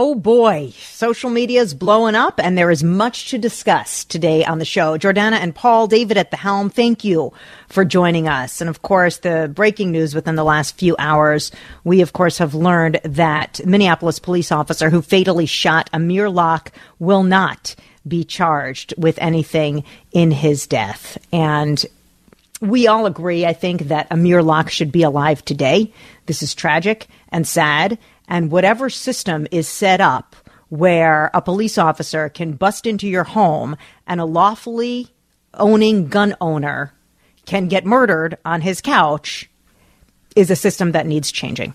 Oh boy, social media is blowing up and there is much to discuss today on the show. Jordana and Paul, David at the helm, thank you for joining us. And of course, the breaking news within the last few hours, we of course have learned that Minneapolis police officer who fatally shot Amir Locke will not be charged with anything in his death. And we all agree, I think, that Amir Locke should be alive today. This is tragic and sad and whatever system is set up where a police officer can bust into your home and a lawfully owning gun owner can get murdered on his couch is a system that needs changing.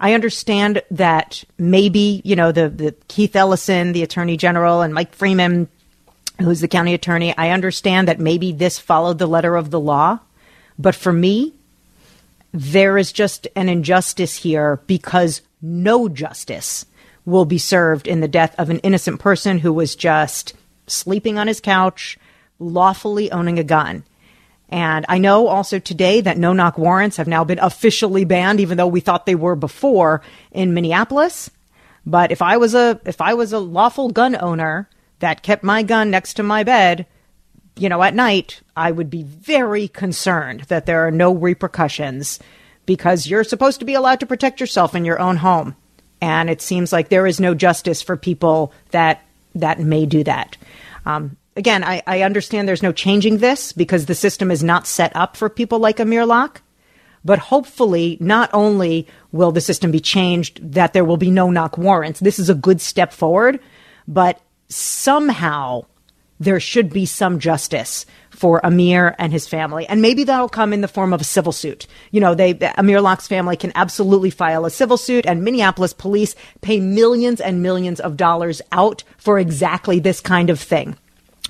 I understand that maybe, you know, the, the Keith Ellison, the attorney general, and Mike Freeman, who's the county attorney, I understand that maybe this followed the letter of the law. But for me, there is just an injustice here because no justice will be served in the death of an innocent person who was just sleeping on his couch, lawfully owning a gun. And I know also today that no knock warrants have now been officially banned, even though we thought they were before in Minneapolis. But if I was a if I was a lawful gun owner that kept my gun next to my bed, you know, at night, I would be very concerned that there are no repercussions because you're supposed to be allowed to protect yourself in your own home. And it seems like there is no justice for people that that may do that. Um, again, I, I understand there's no changing this because the system is not set up for people like Amir Locke. But hopefully, not only will the system be changed, that there will be no knock warrants. This is a good step forward, but somehow there should be some justice for Amir and his family. And maybe that'll come in the form of a civil suit. You know, they, Amir Locke's family can absolutely file a civil suit and Minneapolis police pay millions and millions of dollars out for exactly this kind of thing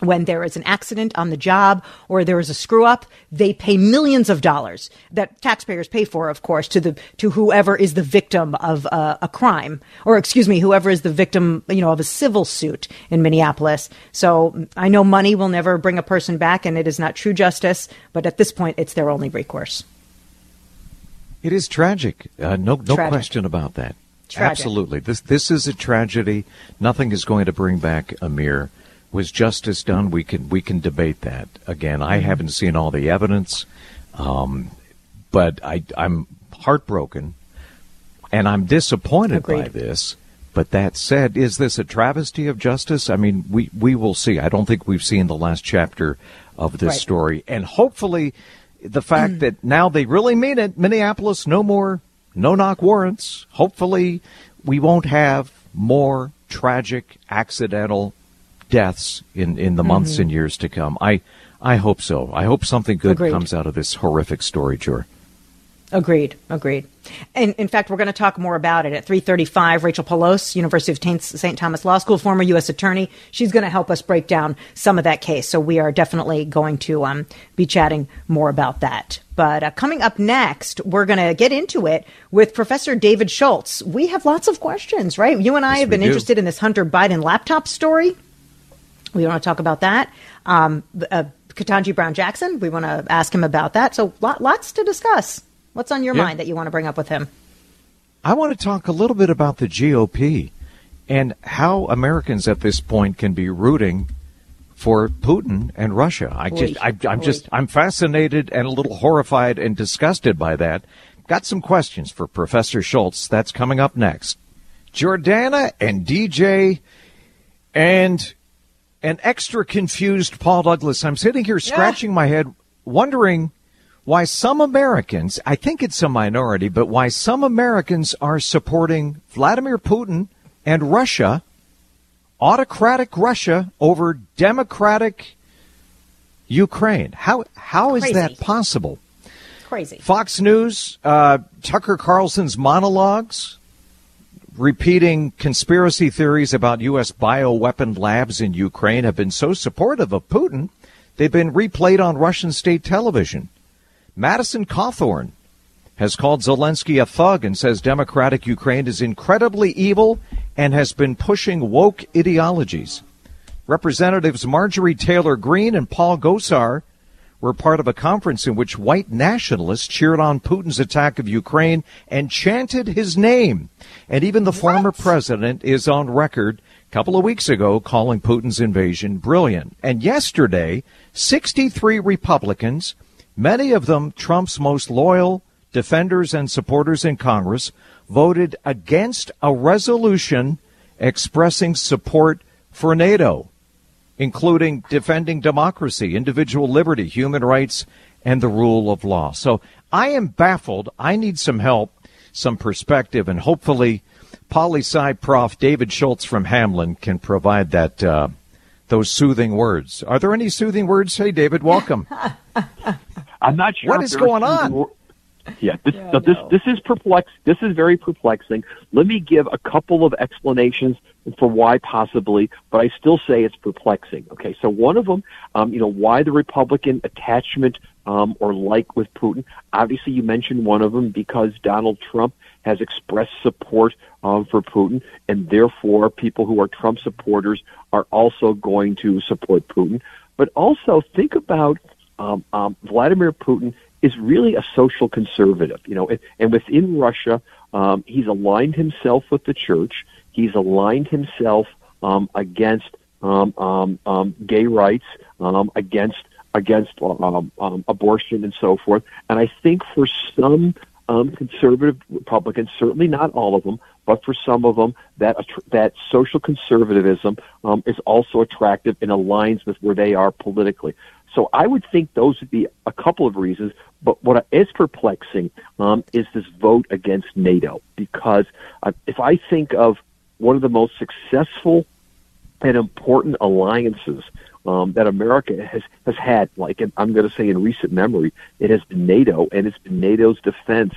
when there is an accident on the job or there is a screw up, they pay millions of dollars that taxpayers pay for, of course, to the to whoever is the victim of uh, a crime, or excuse me, whoever is the victim, you know, of a civil suit in Minneapolis. So I know money will never bring a person back, and it is not true justice. But at this point, it's their only recourse. It is tragic. Uh, no, no tragic. question about that. Tragic. Absolutely, this this is a tragedy. Nothing is going to bring back Amir. Was justice done? We can we can debate that. Again, I mm-hmm. haven't seen all the evidence, um, but I, I'm heartbroken, and I'm disappointed Agreed. by this. But that said, is this a travesty of justice? I mean, we, we will see. I don't think we've seen the last chapter of this right. story. And hopefully, the fact that now they really mean it Minneapolis, no more no knock warrants. Hopefully, we won't have more tragic, accidental deaths in, in the mm-hmm. months and years to come. I I hope so. I hope something good Agreed. comes out of this horrific story, Jor. Agreed. Agreed. And in fact, we're going to talk more about it at 3:35. Rachel Paulose, University of St. Thomas Law School, former U.S. attorney, she's going to help us break down some of that case. So we are definitely going to um, be chatting more about that. But uh, coming up next, we're going to get into it with Professor David Schultz. We have lots of questions, right? You and I yes, have been interested in this Hunter Biden laptop story. We want to talk about that. Um, uh, Ketanji Brown Jackson, we want to ask him about that. So lot, lots to discuss. What's on your yeah. mind that you want to bring up with him? I want to talk a little bit about the GOP and how Americans at this point can be rooting for Putin and Russia. I just, I, am just, I'm fascinated and a little horrified and disgusted by that. Got some questions for Professor Schultz. That's coming up next. Jordana and DJ and an extra confused Paul Douglas. I'm sitting here scratching yeah. my head, wondering why some Americans, I think it's a minority, but why some Americans are supporting Vladimir Putin and Russia, autocratic Russia over democratic Ukraine. How how is Crazy. that possible? Crazy. Fox News, uh, Tucker Carlson's monologues repeating conspiracy theories about U.S. bioweapon labs in Ukraine have been so supportive of Putin, they've been replayed on Russian state television. Madison Cawthorn has called Zelensky a thug and says democratic Ukraine is incredibly evil and has been pushing woke ideologies. Representatives Marjorie Taylor Greene and Paul Gosar were part of a conference in which white nationalists cheered on Putin's attack of Ukraine and chanted his name. And even the what? former president is on record a couple of weeks ago calling Putin's invasion brilliant. And yesterday, 63 Republicans, many of them Trump's most loyal defenders and supporters in Congress, voted against a resolution expressing support for NATO including defending democracy, individual liberty, human rights, and the rule of law. So I am baffled. I need some help, some perspective, and hopefully poli sci prof David Schultz from Hamline can provide that uh, those soothing words. Are there any soothing words? Hey, David, welcome. I'm not sure. What is going on? Yeah, this, yeah, so this this is perplex. This is very perplexing. Let me give a couple of explanations for why possibly, but I still say it's perplexing. Okay, so one of them, um, you know, why the Republican attachment um, or like with Putin. Obviously, you mentioned one of them because Donald Trump has expressed support um, for Putin, and therefore people who are Trump supporters are also going to support Putin. But also think about um, um, Vladimir Putin is really a social conservative, you know, and, and within Russia, um, he's aligned himself with the church. He's aligned himself um, against um, um, um, gay rights, um, against against um, um, abortion and so forth. And I think for some um, conservative Republicans, certainly not all of them, but for some of them, that that social conservatism um, is also attractive and aligns with where they are politically. So I would think those would be a couple of reasons. But what is perplexing um, is this vote against NATO, because uh, if I think of one of the most successful and important alliances um, that America has has had, like I'm going to say in recent memory, it has been NATO, and it's been NATO's defense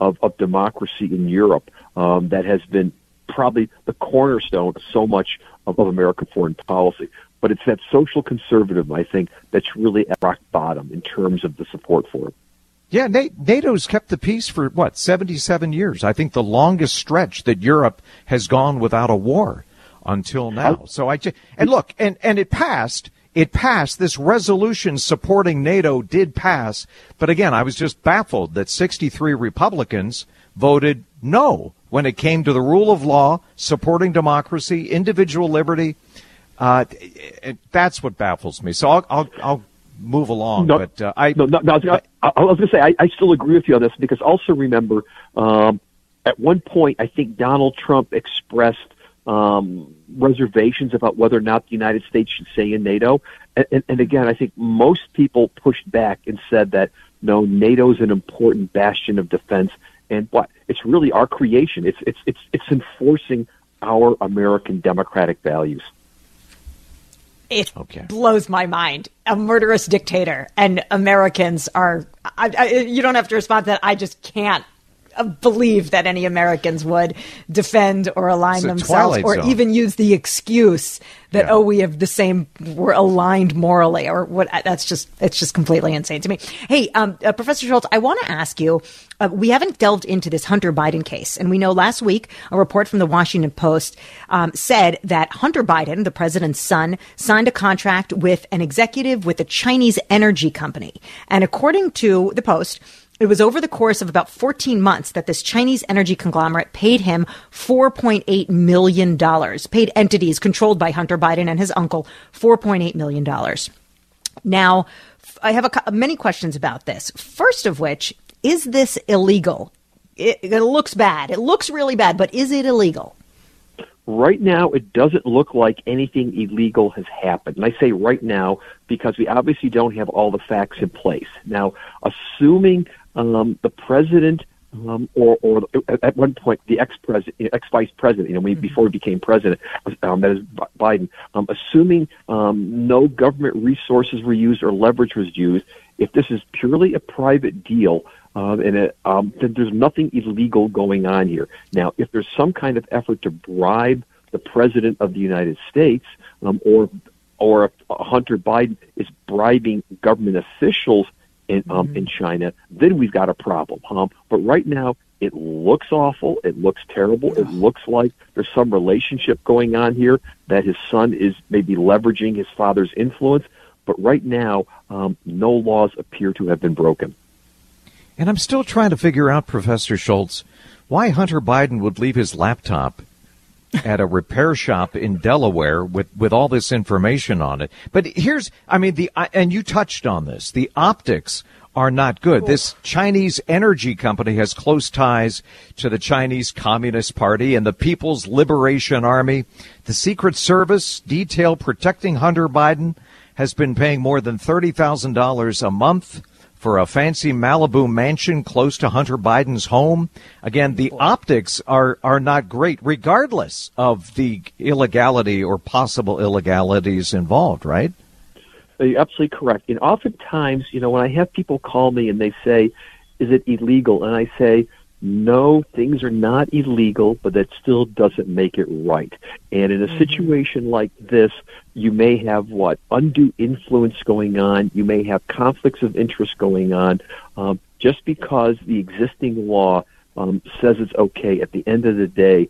of, of democracy in Europe um, that has been probably the cornerstone of so much of, of American foreign policy. But it's that social conservative, I think, that's really at rock bottom in terms of the support for it. Yeah, NATO's kept the peace for what, 77 years. I think the longest stretch that Europe has gone without a war until now. So I just, and look, and, and it passed. It passed. This resolution supporting NATO did pass. But again, I was just baffled that 63 Republicans voted no when it came to the rule of law, supporting democracy, individual liberty. Uh, that's what baffles me. So I'll, I'll, I'll move along. No, but uh, I, no, no, no, I was, was going to say I, I still agree with you on this because also remember um, at one point I think Donald Trump expressed um, reservations about whether or not the United States should stay in NATO. And, and, and again, I think most people pushed back and said that no, NATO is an important bastion of defense, and what it's really our creation. It's it's it's it's enforcing our American democratic values. It oh, okay. blows my mind. A murderous dictator, and Americans are. I, I, you don't have to respond to that. I just can't believe that any Americans would defend or align themselves or zone. even use the excuse that yeah. oh we have the same we're aligned morally or what that's just it's just completely insane to me hey um, uh, professor schultz i want to ask you uh, we haven't delved into this hunter biden case and we know last week a report from the washington post um, said that hunter biden the president's son signed a contract with an executive with a chinese energy company and according to the post It was over the course of about 14 months that this Chinese energy conglomerate paid him $4.8 million, paid entities controlled by Hunter Biden and his uncle $4.8 million. Now, I have a, many questions about this. First of which, is this illegal? It, it looks bad. It looks really bad, but is it illegal? Right now, it doesn't look like anything illegal has happened. And I say right now because we obviously don't have all the facts in place. Now, assuming um, the president um, or, or at one point the ex-president, ex-vice president, you know, mm-hmm. before he became president, um, that is Biden, um, assuming um, no government resources were used or leverage was used, if this is purely a private deal, um, and it, um, then there's nothing illegal going on here. Now, if there's some kind of effort to bribe the president of the United States, um, or or if Hunter Biden is bribing government officials in um, mm-hmm. in China, then we've got a problem. Um, but right now, it looks awful. It looks terrible. It looks like there's some relationship going on here that his son is maybe leveraging his father's influence. But right now, um, no laws appear to have been broken. And I'm still trying to figure out, Professor Schultz, why Hunter Biden would leave his laptop at a repair shop in Delaware with, with all this information on it. But here's, I mean, the, and you touched on this, the optics are not good. This Chinese energy company has close ties to the Chinese Communist Party and the People's Liberation Army. The Secret Service detail protecting Hunter Biden has been paying more than $30,000 a month for a fancy Malibu mansion close to Hunter Biden's home. Again, the optics are, are not great, regardless of the illegality or possible illegalities involved, right? You're absolutely correct. And oftentimes, you know, when I have people call me and they say, is it illegal? And I say, no, things are not illegal, but that still doesn't make it right. And in a mm-hmm. situation like this, you may have what? Undue influence going on. You may have conflicts of interest going on. Um, just because the existing law um, says it's okay, at the end of the day,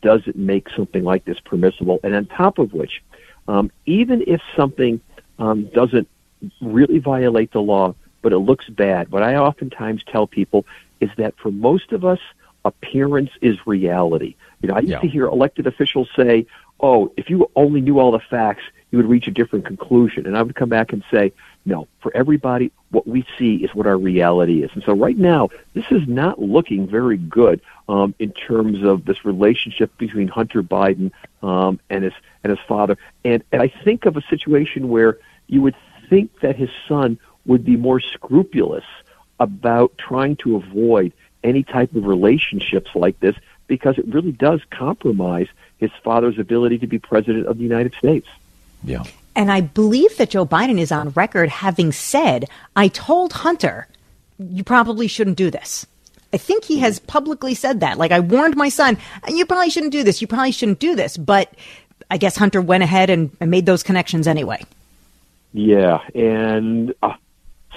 does it make something like this permissible? And on top of which, um, even if something um, doesn't really violate the law, but it looks bad, what I oftentimes tell people is that for most of us, appearance is reality. You know, I used yeah. to hear elected officials say, "Oh, if you only knew all the facts, you would reach a different conclusion." And I would come back and say, "No, for everybody, what we see is what our reality is." And so, right now, this is not looking very good um, in terms of this relationship between Hunter Biden um, and his and his father. And, and I think of a situation where you would think that his son would be more scrupulous about trying to avoid any type of relationships like this because it really does compromise his father's ability to be president of the United States. Yeah. And I believe that Joe Biden is on record having said, I told Hunter, you probably shouldn't do this. I think he has publicly said that. Like, I warned my son, you probably shouldn't do this. You probably shouldn't do this. But I guess Hunter went ahead and, and made those connections anyway. Yeah. And uh,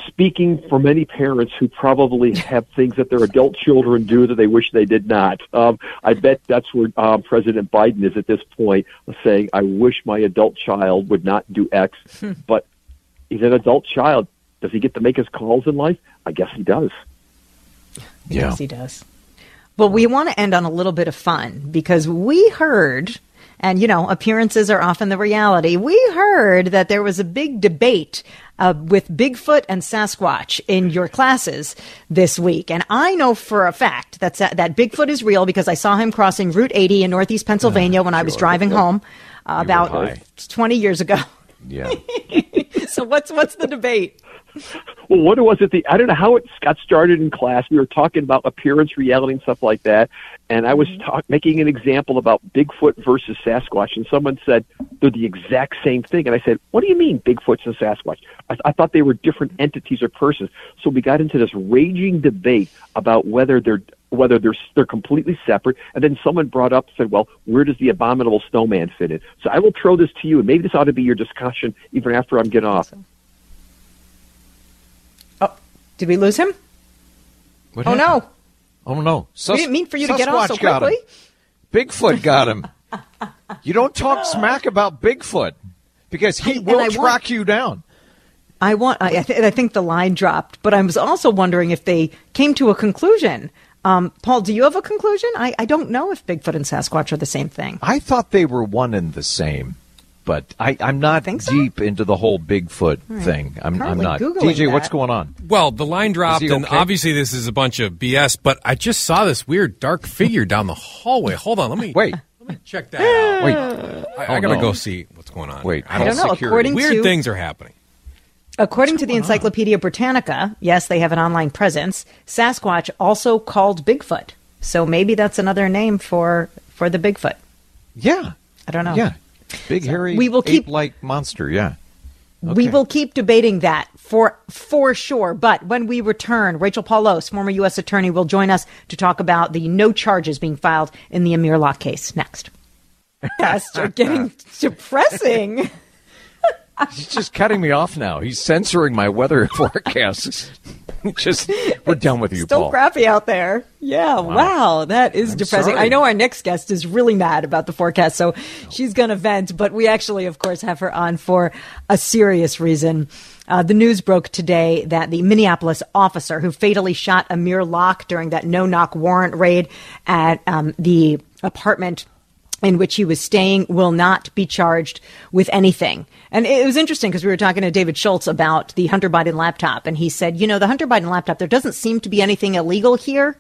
speaking for many parents who probably have things that their adult children do that they wish they did not. Um, I bet that's where um, President Biden is at this point, saying, "I wish my adult child would not do X," hmm. but he's an adult child. Does he get to make his calls in life? I guess he does. Yeah. Yes, he does. Well, we want to end on a little bit of fun because we heard and, you know, appearances are often the reality. We heard that there was a big debate uh, with Bigfoot and Sasquatch in your classes this week. And I know for a fact that, that Bigfoot is real because I saw him crossing Route 80 in Northeast Pennsylvania uh, when sure. I was driving home uh, about 20 years ago. Yeah. so what's what's the debate? Well, what was it? The I don't know how it got started in class. We were talking about appearance, reality, and stuff like that. And I was mm-hmm. talk, making an example about Bigfoot versus Sasquatch, and someone said they're the exact same thing. And I said, "What do you mean, Bigfoot's and Sasquatch?" I, I thought they were different entities or persons. So we got into this raging debate about whether they're whether they're they're completely separate. And then someone brought up said, "Well, where does the abominable snowman fit in?" So I will throw this to you, and maybe this ought to be your discussion even after I'm getting off. Awesome. Did we lose him? What oh happened? no! Oh no! Sus- we didn't mean for you to get off so quickly. Bigfoot got him. you don't talk smack about Bigfoot because he will track want- you down. I want. I, th- I, think the line dropped, but I was also wondering if they came to a conclusion. Um, Paul, do you have a conclusion? I, I don't know if Bigfoot and Sasquatch are the same thing. I thought they were one and the same, but I, am not so? deep into the whole Bigfoot right. thing. I'm, I'm not. Googling DJ, that. what's going on? Well, the line dropped, okay? and obviously this is a bunch of BS. But I just saw this weird dark figure down the hallway. Hold on, let me wait. Let me check that out. Wait, I, I gotta no. go see what's going on. Wait, I don't know. Security. According weird to things are happening. According to the Encyclopedia Britannica, yes, they have an online presence. Sasquatch also called Bigfoot. So maybe that's another name for for the Bigfoot. Yeah. I don't know. Yeah. Big hairy we will keep like monster, yeah. Okay. We will keep debating that for for sure. But when we return, Rachel Paulose, former U.S. attorney, will join us to talk about the no charges being filed in the Amir Locke case next. You're getting depressing. He's just cutting me off now. He's censoring my weather forecasts. just we're done with you, Still Paul. crappy out there. Yeah, wow, wow that is I'm depressing. sorry. I know our next guest is really mad about the forecast, so she's going to vent. But we actually, of course, have her on for a serious reason. Uh, the news broke today that the Minneapolis officer who fatally shot Amir Locke during that no-knock warrant raid at um, the apartment in which he was staying will not be charged with anything. And it was interesting because we were talking to David Schultz about the Hunter Biden laptop, and he said, you know, the Hunter Biden laptop, there doesn't seem to be anything illegal here.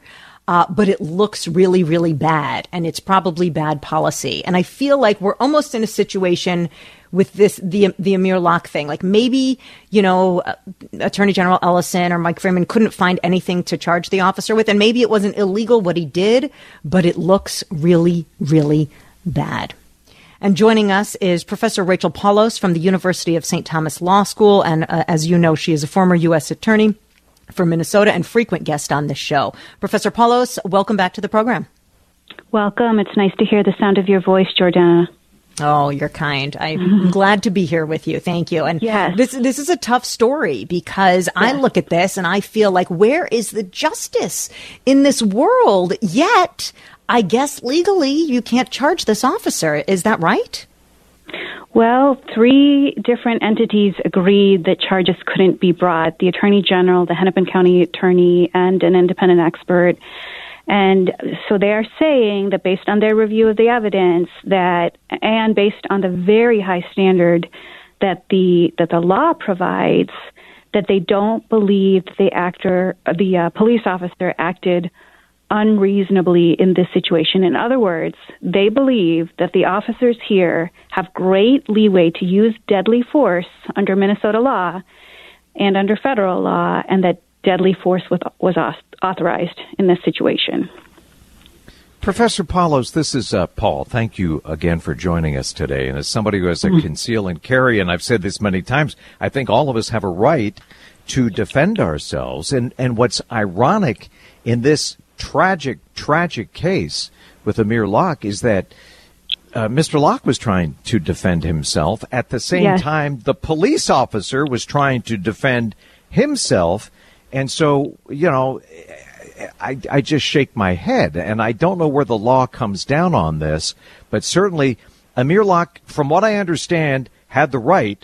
Uh, but it looks really, really bad, and it's probably bad policy. And I feel like we're almost in a situation with this the the Amir Locke thing. Like maybe you know, uh, Attorney General Ellison or Mike Freeman couldn't find anything to charge the officer with, and maybe it wasn't illegal what he did, but it looks really, really bad. And joining us is Professor Rachel Paulose from the University of St. Thomas Law School. And uh, as you know, she is a former U.S. attorney for Minnesota and frequent guest on this show. Professor Paulose, welcome back to the program. Welcome. It's nice to hear the sound of your voice, Jordana. Oh, you're kind. I'm glad to be here with you. Thank you. And yes. this this is a tough story because yes. I look at this and I feel like where is the justice in this world? Yet I guess legally you can't charge this officer. Is that right? Well, three different entities agreed that charges couldn't be brought the Attorney General, the Hennepin County Attorney, and an independent expert. And so they are saying that based on their review of the evidence that and based on the very high standard that the that the law provides that they don't believe the actor the uh, police officer acted unreasonably in this situation. In other words, they believe that the officers here have great leeway to use deadly force under Minnesota law and under federal law, and that deadly force was authorized in this situation. Professor Paulose, this is uh, Paul. Thank you again for joining us today. And as somebody who has a mm-hmm. conceal and carry, and I've said this many times, I think all of us have a right to defend ourselves. And, and what's ironic in this tragic, tragic case with Amir Locke is that uh, Mr. Locke was trying to defend himself. At the same yes. time, the police officer was trying to defend himself. And so, you know, I, I just shake my head. And I don't know where the law comes down on this, but certainly Amir Locke, from what I understand, had the right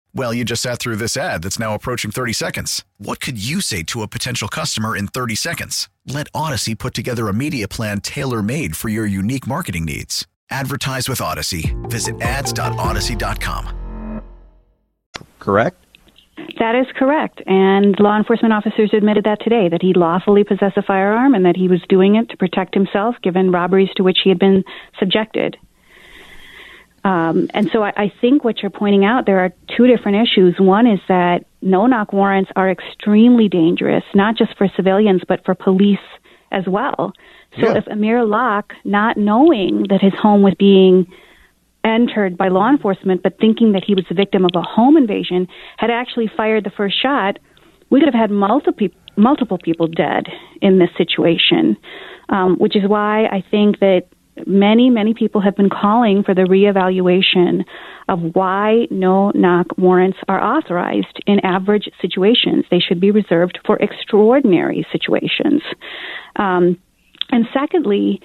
Well, you just sat through this ad that's now approaching 30 seconds. What could you say to a potential customer in 30 seconds? Let Audacy put together a media plan tailor made for your unique marketing needs. Advertise with Audacy. Visit ads.audacy.com. Correct? That is correct. And law enforcement officers admitted that today, that he lawfully possessed a firearm and that he was doing it to protect himself given robberies to which he had been subjected. Um, and so I, I think what you're pointing out, there are two different issues. One is that no knock warrants are extremely dangerous, not just for civilians, but for police as well. So yeah. if Amir Locke, not knowing that his home was being entered by law enforcement, but thinking that he was the victim of a home invasion, had actually fired the first shot, we could have had multiple multiple people dead in this situation. Um, which is why I think that many many people have been calling for the reevaluation of why no knock warrants are authorized in average situations. They should be reserved for extraordinary situations. Um, and secondly,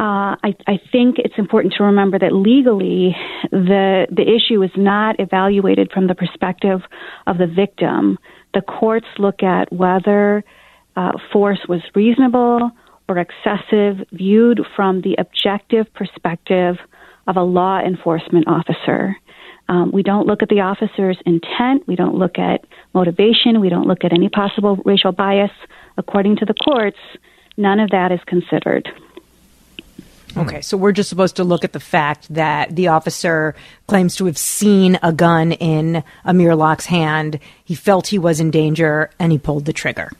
uh, I, I, think it's important to remember that legally, the the issue is not evaluated from the perspective of the victim. The courts look at whether uh, force was reasonable or excessive, viewed from the objective perspective of a law enforcement officer. Um, we don't look at the officer's intent. We don't look at motivation. We don't look at any possible racial bias. According to the courts, none of that is considered. Okay, so we're just supposed to look at the fact that the officer claims to have seen a gun in Amir Locke's hand. He felt he was in danger and he pulled the trigger.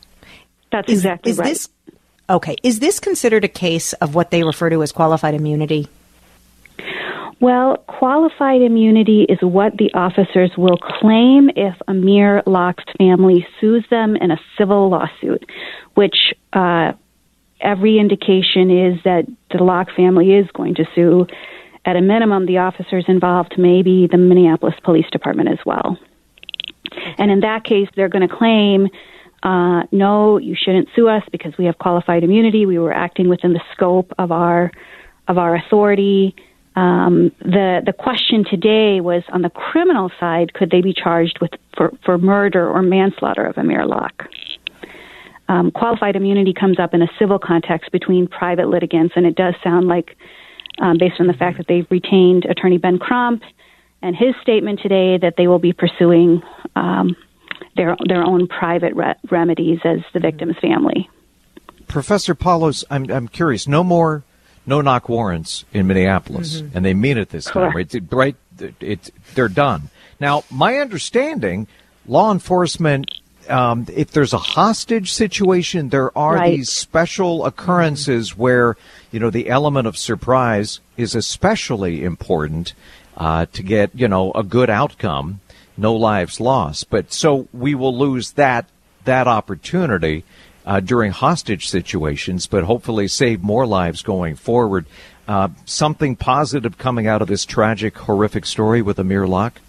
That's is, exactly is right. This, okay, is this considered a case of what they refer to as qualified immunity? Well, qualified immunity is what the officers will claim if Amir Locke's family sues them in a civil lawsuit, which uh, every indication is that the Locke family is going to sue. At a minimum, the officers involved may be the Minneapolis Police Department as well. And in that case, they're going to claim, uh, no, you shouldn't sue us because we have qualified immunity. We were acting within the scope of our of our authority. Um, the the question today was on the criminal side: could they be charged with for, for murder or manslaughter of Amir Locke? um, qualified immunity comes up in a civil context between private litigants, and it does sound like, um, based on the fact that they've retained Attorney Ben Crump and his statement today, that they will be pursuing um, their their own private re- remedies as the victim's family. Professor Paulose, I'm I'm curious. No more no knock warrants in Minneapolis, mm-hmm. and they mean it this time, right? Right, it, they're done. Now, my understanding, law enforcement um, if there's a hostage situation, there are right. these special occurrences mm-hmm. where you know the element of surprise is especially important uh, to get you know a good outcome, no lives lost. But so we will lose that that opportunity uh, during hostage situations, but hopefully save more lives going forward. Uh, something positive coming out of this tragic, horrific story with Amir Locke.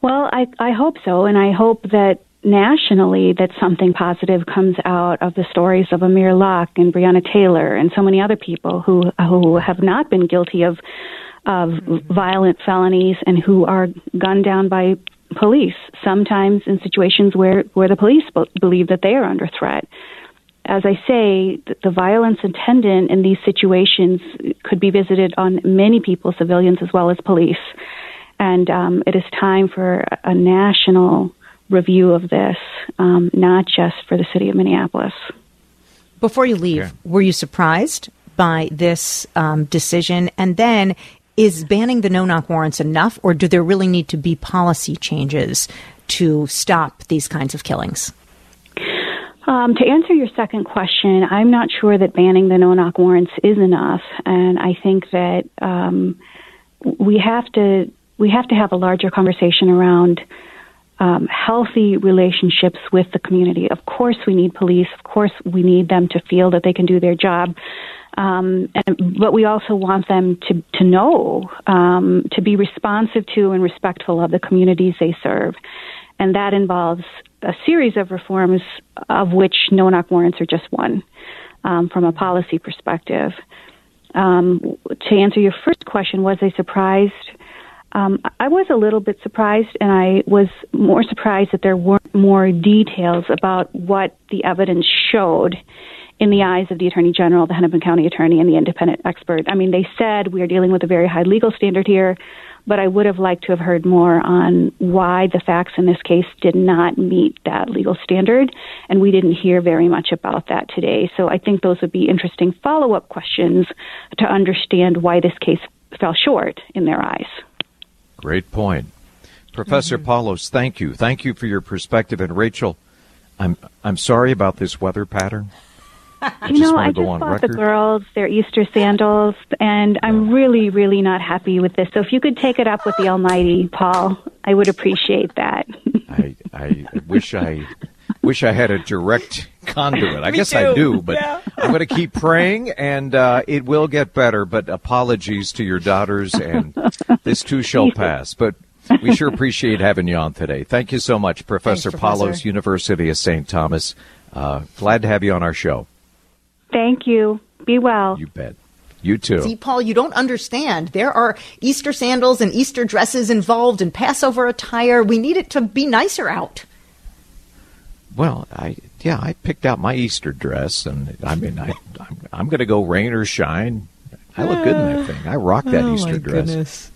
Well, I, I hope so, and I hope that nationally that something positive comes out of the stories of Amir Locke and Breonna Taylor and so many other people who who have not been guilty of of violent felonies and who are gunned down by police. Sometimes in situations where where the police believe that they are under threat. As I say, the violence attendant in these situations could be visited on many people, civilians as well as police. And um, it is time for a national review of this, um, not just for the city of Minneapolis. Before you leave, yeah. were you surprised by this um, decision? And then, is banning the no knock warrants enough, or do there really need to be policy changes to stop these kinds of killings? Um, to answer your second question, I'm not sure that banning the no knock warrants is enough, and I think that um, we have to we have to have a larger conversation around um, healthy relationships with the community. Of course, we need police. Of course, we need them to feel that they can do their job. Um, and, but we also want them to to know, um, to be responsive to and respectful of the communities they serve, and that involves a series of reforms, of which no knock warrants are just one, um, from a policy perspective. Um, to answer your first question, was I surprised? Um, I was a little bit surprised, and I was more surprised that there weren't more details about what the evidence showed in the eyes of the Attorney General, the Hennepin County Attorney, and the independent expert. I mean, they said we are dealing with a very high legal standard here, but I would have liked to have heard more on why the facts in this case did not meet that legal standard, and we didn't hear very much about that today. So I think those would be interesting follow up questions to understand why this case fell short in their eyes. Great point. Professor mm-hmm. Paulose, thank you. Thank you for your perspective. And Rachel, I'm I'm sorry about this weather pattern. I you know, I just bought record. the girls their Easter sandals, and I'm really, really not happy with this. So if you could take it up with the Almighty, Paul, I would appreciate that. I, I wish I wish I had a direct conduit. I guess too. I do, but yeah. I'm going to keep praying, and uh, it will get better. But apologies to your daughters, and this too shall pass. But we sure appreciate having you on today. Thank you so much, Professor Thanks, Paulose, Professor. University of St. Thomas. Uh, glad to have you on our show. Thank you. Be well. You bet. You too. See, Paul, you don't understand. There are Easter sandals and Easter dresses involved and Passover attire. We need it to be nicer out. Well, I yeah, I picked out my Easter dress, and I mean, I I'm, I'm going to go rain or shine. I look good in that ah. thing. I rock that oh, Easter dress. Goodness.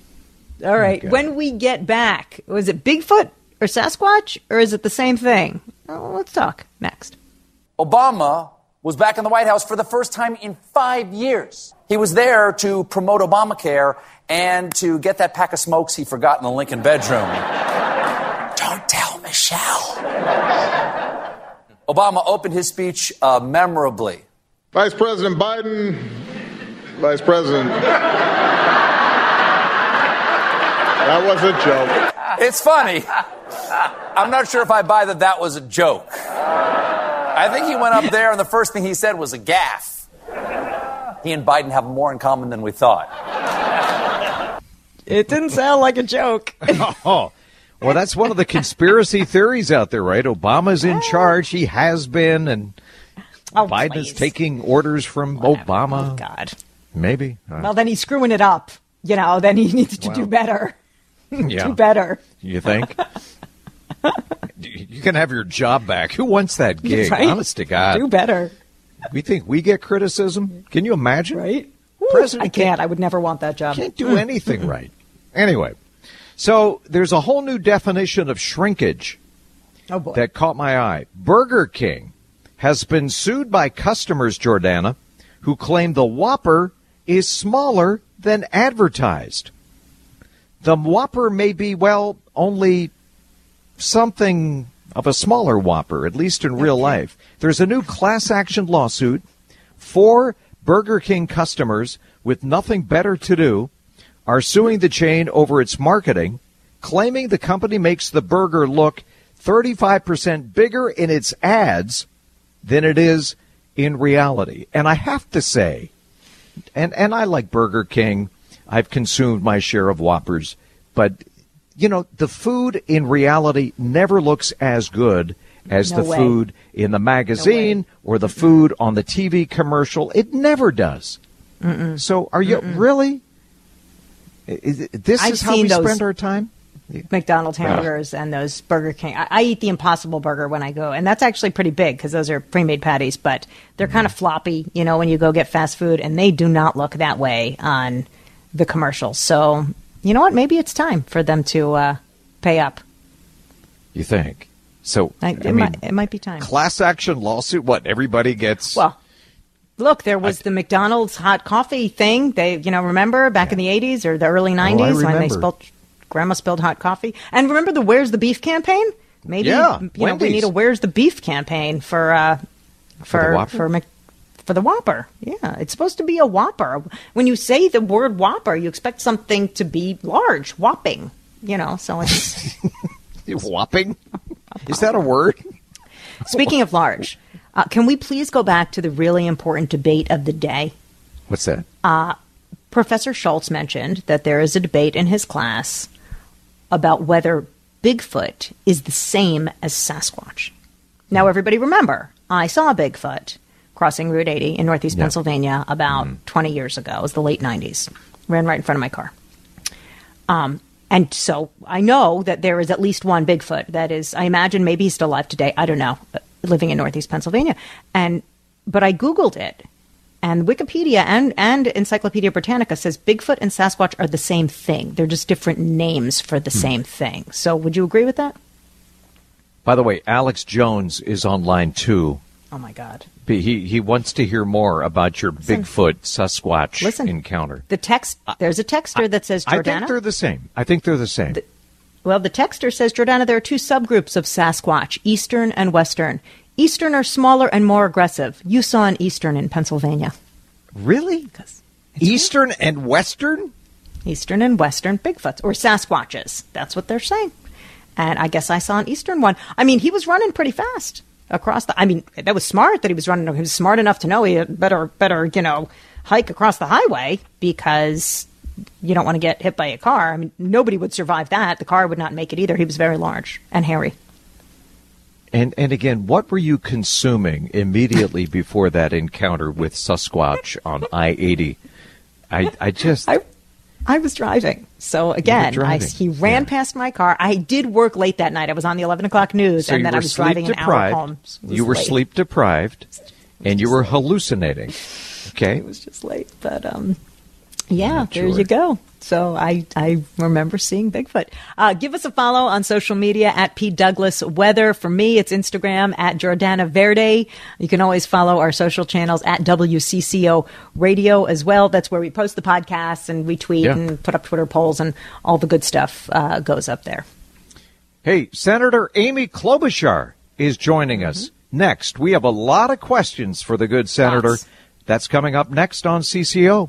All oh, right. Okay. When we get back, was it Bigfoot or Sasquatch, or is it the same thing? Oh, let's talk next. Obama was back in the White House for the first time in five years. He was there to promote Obamacare and to get that pack of smokes he forgot in the Lincoln bedroom. Don't tell Michelle. Obama opened his speech uh, memorably. Vice President Biden, Vice President. that was a joke. It's funny. I'm not sure if I buy that that was a joke. I think he went up there, and the first thing he said was a gaffe. He and Biden have more in common than we thought. It didn't sound like a joke. oh. Well, that's one of the conspiracy theories out there, right? Obama's in charge. He has been, and oh, Biden please. is taking orders from Whatever. Obama. Oh, God. Maybe. Uh, well, then he's screwing it up. You know, then he needs to well, do better. Yeah. do better. You think? you can have your job back. Who wants that gig? Right? Honest to God. Do better. We think we get criticism. Can you imagine? Right? President I can't. I would never want that job. Can't do anything right. Anyway, so there's a whole new definition of shrinkage oh that caught my eye. Burger King has been sued by customers, Jordana, who claim the Whopper is smaller than advertised. The Whopper may be, well, only something of a smaller Whopper, at least in real life. There's a new class action lawsuit. for Burger King customers with nothing better to do are suing the chain over its marketing, claiming the company makes the burger look 35% bigger in its ads than it is in reality. And I have to say, and, and I like Burger King. I've consumed my share of Whoppers, but you know, the food in reality never looks as good as no the way. food in the magazine no or the food on the TV commercial. It never does. Mm-mm. So, are you Mm-mm. really? Is, this I've is how we spend our time. McDonald's hamburgers yeah. and those Burger King. I, I, eat the Impossible Burger when I go, and that's actually pretty big because those are pre-made patties, but they're mm-hmm. kind of floppy, you know, when you go get fast food, and they do not look that way on the commercials. So you know what? Maybe it's time for them to uh, pay up. You think? So I, it, I mean, might, it might be time. Class action lawsuit. What everybody gets? Well, look, there was I, the McDonald's hot coffee thing. They, you know, remember back yeah. in the '80s or the early '90s oh, when they spilled, Grandma spilled hot coffee. And remember the "Where's the Beef" campaign? Maybe yeah, you know we need a "Where's the Beef" campaign for uh, for for, for Mc, for the Whopper. Yeah, it's supposed to be a Whopper. When you say the word Whopper, you expect something to be large, whopping. You know, so it's whopping. Is that a word? Speaking of large, uh, can we please go back to the really important debate of the day? What's that? Uh, Professor Schultz mentioned that there is a debate in his class about whether Bigfoot is the same as Sasquatch. Now, everybody remember, I saw Bigfoot crossing Route 80 in Northeast yeah. Pennsylvania about mm 20 years ago. It was the late 90s. Ran right in front of my car. Um, And so I know that there is at least one Bigfoot that is, I imagine maybe he's still alive today. I don't know, living in Northeast Pennsylvania. And, but I Googled it and Wikipedia and, and Encyclopedia Britannica says Bigfoot and Sasquatch are the same thing. They're just different names for the hmm. same thing. So would you agree with that? By the way, Alex Jones is on line two. Oh my God. He he wants to hear more about your listen, Bigfoot Sasquatch listen, encounter. The text there's a texter that says Jordana. I think they're the same. I think they're the same. The, well, the texter says Jordana. There are two subgroups of Sasquatch: Eastern and Western. Eastern are smaller and more aggressive. You saw an Eastern in Pennsylvania. Really? Eastern and Western. Eastern and Western Bigfoots or Sasquatches. That's what they're saying. And I guess I saw an eastern one. I mean, he was running pretty fast across the. I mean, that was smart that he was running. He was smart enough to know he had better, better, you know, hike across the highway because you don't want to get hit by a car. I mean, nobody would survive that. The car would not make it either. He was very large and hairy. And and again, what were you consuming immediately before that encounter with Sasquatch on I eighty? I I just I, I was driving. So again, I, he ran yeah. past my car. I did work late that night. I was on the 11 o'clock news, so and then I was driving deprived. an hour home. You were late. sleep deprived, and you were hallucinating. Okay. It was just late. But um, yeah, there you go. So I, I remember seeing Bigfoot. Uh, give us a follow on social media at P Douglas Weather. For me, it's Instagram at Jordana Verde. You can always follow our social channels at WCCO Radio as well. That's where we post the podcasts and we tweet yeah. and put up Twitter polls and all the good stuff uh, goes up there. Hey, Senator Amy Klobuchar is joining us. Mm-hmm. Next, we have a lot of questions for the good senator. That's coming up next on CCO.